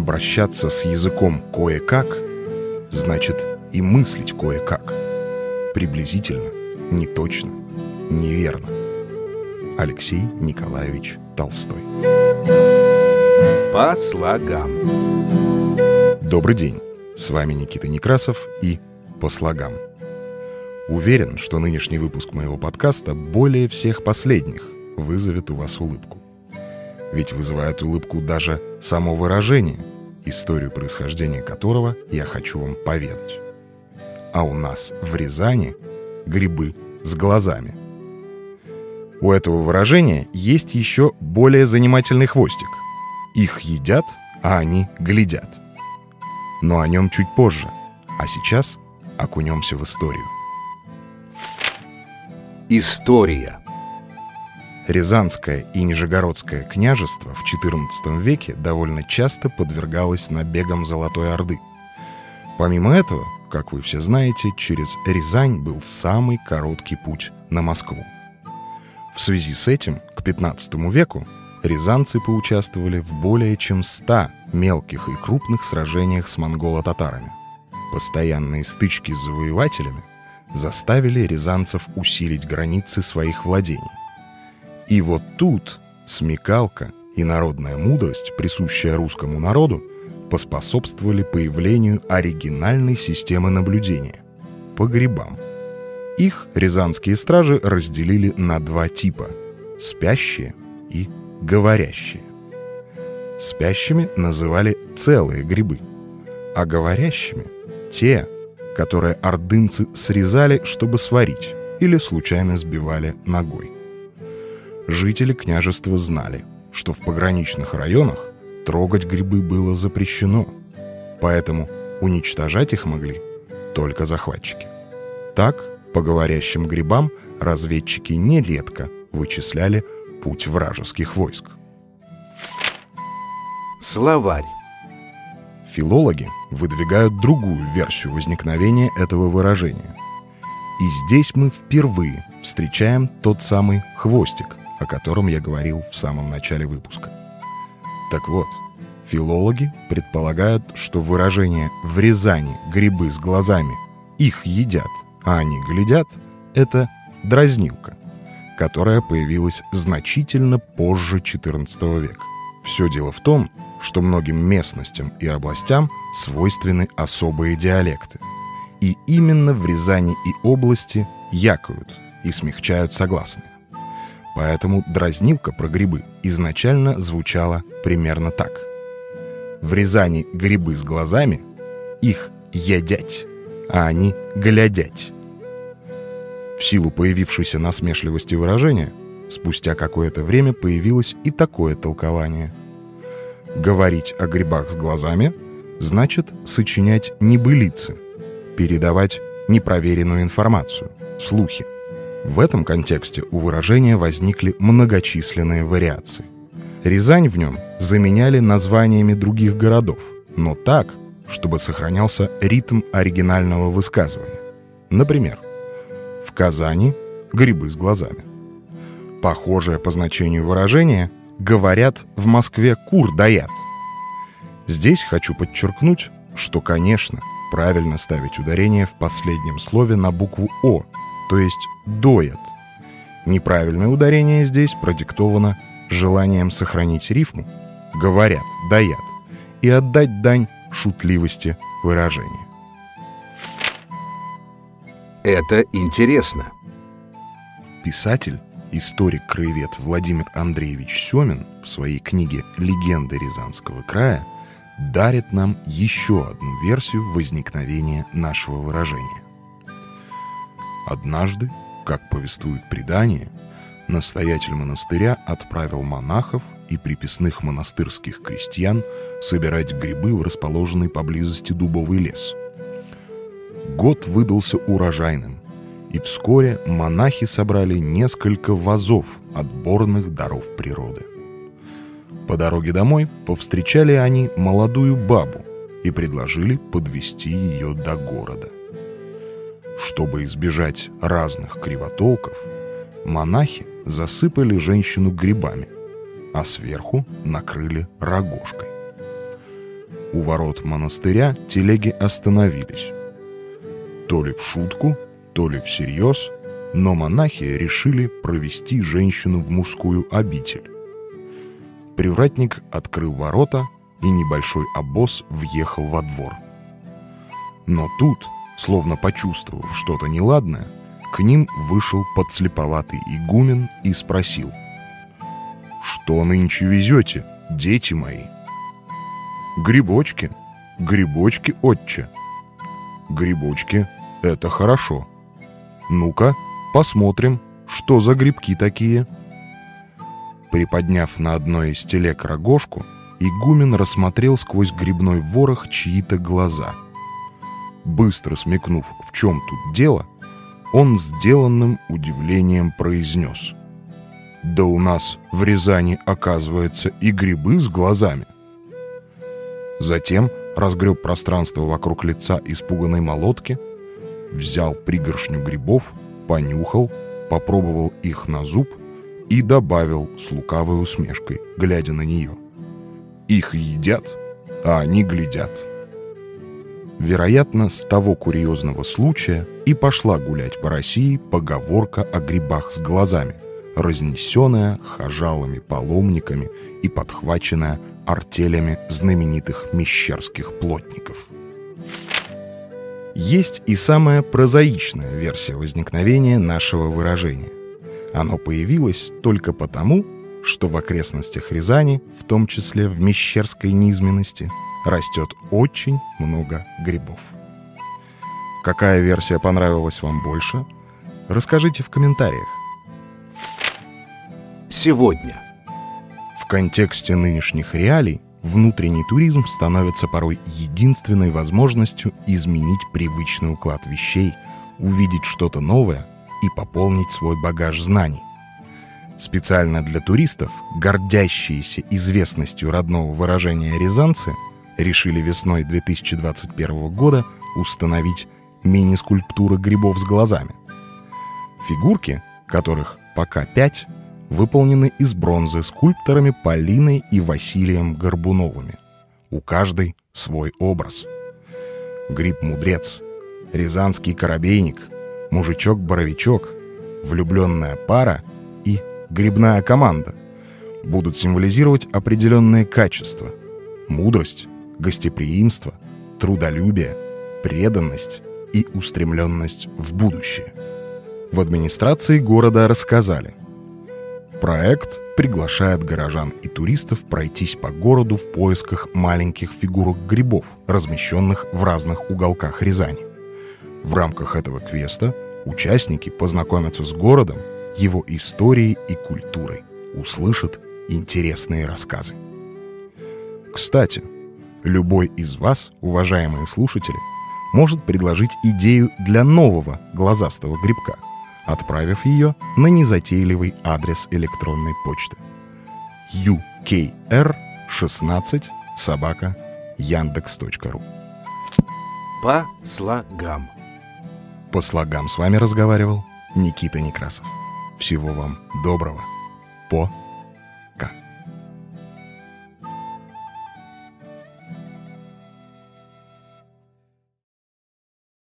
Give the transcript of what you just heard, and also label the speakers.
Speaker 1: Обращаться с языком кое-как значит и мыслить кое-как. Приблизительно, неточно, неверно. Алексей Николаевич Толстой.
Speaker 2: По слогам.
Speaker 1: Добрый день. С вами Никита Некрасов и «По слогам». Уверен, что нынешний выпуск моего подкаста более всех последних вызовет у вас улыбку. Ведь вызывает улыбку даже само выражение, историю происхождения которого я хочу вам поведать. А у нас в Рязани грибы с глазами. У этого выражения есть еще более занимательный хвостик. Их едят, а они глядят. Но о нем чуть позже. А сейчас окунемся в историю.
Speaker 2: История.
Speaker 1: Рязанское и Нижегородское княжество в XIV веке довольно часто подвергалось набегам Золотой Орды. Помимо этого, как вы все знаете, через Рязань был самый короткий путь на Москву. В связи с этим к XV веку рязанцы поучаствовали в более чем 100 мелких и крупных сражениях с монголо-татарами. Постоянные стычки с завоевателями заставили рязанцев усилить границы своих владений. И вот тут смекалка и народная мудрость, присущая русскому народу, поспособствовали появлению оригинальной системы наблюдения – по грибам. Их рязанские стражи разделили на два типа – спящие и говорящие. Спящими называли целые грибы, а говорящими – те, которые ордынцы срезали, чтобы сварить, или случайно сбивали ногой – жители княжества знали, что в пограничных районах трогать грибы было запрещено, поэтому уничтожать их могли только захватчики. Так, по говорящим грибам, разведчики нередко вычисляли путь вражеских войск.
Speaker 2: Словарь.
Speaker 1: Филологи выдвигают другую версию возникновения этого выражения. И здесь мы впервые встречаем тот самый хвостик, о котором я говорил в самом начале выпуска. Так вот, филологи предполагают, что выражение «в Рязани грибы с глазами» их едят, а они глядят — это дразнилка, которая появилась значительно позже XIV века. Все дело в том, что многим местностям и областям свойственны особые диалекты. И именно в Рязани и области якают и смягчают согласные. Поэтому дразнилка про грибы изначально звучала примерно так. В Рязани грибы с глазами, их едять, а они глядять. В силу появившейся насмешливости выражения, спустя какое-то время появилось и такое толкование. Говорить о грибах с глазами значит сочинять небылицы, передавать непроверенную информацию, слухи. В этом контексте у выражения возникли многочисленные вариации. Рязань в нем заменяли названиями других городов, но так, чтобы сохранялся ритм оригинального высказывания. Например, в Казани грибы с глазами. Похожее по значению выражение говорят в Москве кур даят. Здесь хочу подчеркнуть, что, конечно, правильно ставить ударение в последнем слове на букву «о», то есть доят. Неправильное ударение здесь продиктовано желанием сохранить рифму, говорят, даят, и отдать дань шутливости выражения.
Speaker 2: Это интересно.
Speaker 1: Писатель, историк-краевед Владимир Андреевич Семин в своей книге «Легенды Рязанского края» дарит нам еще одну версию возникновения нашего выражения. Однажды, как повествует предание, настоятель монастыря отправил монахов и приписных монастырских крестьян собирать грибы в расположенный поблизости дубовый лес. Год выдался урожайным, и вскоре монахи собрали несколько вазов отборных даров природы. По дороге домой повстречали они молодую бабу и предложили подвести ее до города. Чтобы избежать разных кривотолков, монахи засыпали женщину грибами, а сверху накрыли рогожкой. У ворот монастыря телеги остановились. То ли в шутку, то ли всерьез, но монахи решили провести женщину в мужскую обитель. Привратник открыл ворота, и небольшой обоз въехал во двор. Но тут, словно почувствовав что-то неладное, к ним вышел подслеповатый игумен и спросил. «Что нынче везете, дети мои?» «Грибочки, грибочки, отче». «Грибочки — это хорошо. Ну-ка, посмотрим, что за грибки такие». Приподняв на одной из телег рогожку, игумен рассмотрел сквозь грибной ворох чьи-то глаза. Быстро смекнув, в чем тут дело, он сделанным удивлением произнес. «Да у нас в Рязани, оказывается, и грибы с глазами». Затем разгреб пространство вокруг лица испуганной молотки, взял пригоршню грибов, понюхал, попробовал их на зуб и добавил с лукавой усмешкой, глядя на нее. Их едят, а они глядят. Вероятно, с того курьезного случая и пошла гулять по России поговорка о грибах с глазами, разнесенная хожалами, паломниками и подхваченная артелями знаменитых мещерских плотников. Есть и самая прозаичная версия возникновения нашего выражения. Оно появилось только потому, что в окрестностях Рязани, в том числе в Мещерской низменности, растет очень много грибов. Какая версия понравилась вам больше? Расскажите в комментариях.
Speaker 2: Сегодня.
Speaker 1: В контексте нынешних реалий внутренний туризм становится порой единственной возможностью изменить привычный уклад вещей, увидеть что-то новое и пополнить свой багаж знаний. Специально для туристов, гордящиеся известностью родного выражения «рязанцы», решили весной 2021 года установить мини-скульптуры грибов с глазами. Фигурки, которых пока пять, выполнены из бронзы скульпторами Полиной и Василием Горбуновыми. У каждой свой образ. Гриб-мудрец, рязанский коробейник, мужичок-боровичок, влюбленная пара и грибная команда будут символизировать определенные качества – мудрость, гостеприимство, трудолюбие, преданность и устремленность в будущее. В администрации города рассказали. Проект приглашает горожан и туристов пройтись по городу в поисках маленьких фигурок грибов, размещенных в разных уголках Рязани. В рамках этого квеста участники познакомятся с городом, его историей и культурой, услышат интересные рассказы. Кстати, любой из вас, уважаемые слушатели, может предложить идею для нового глазастого грибка, отправив ее на незатейливый адрес электронной почты ukr16 собака яндекс.ру
Speaker 2: По слогам.
Speaker 1: По слогам с вами разговаривал Никита Некрасов. Всего вам доброго. По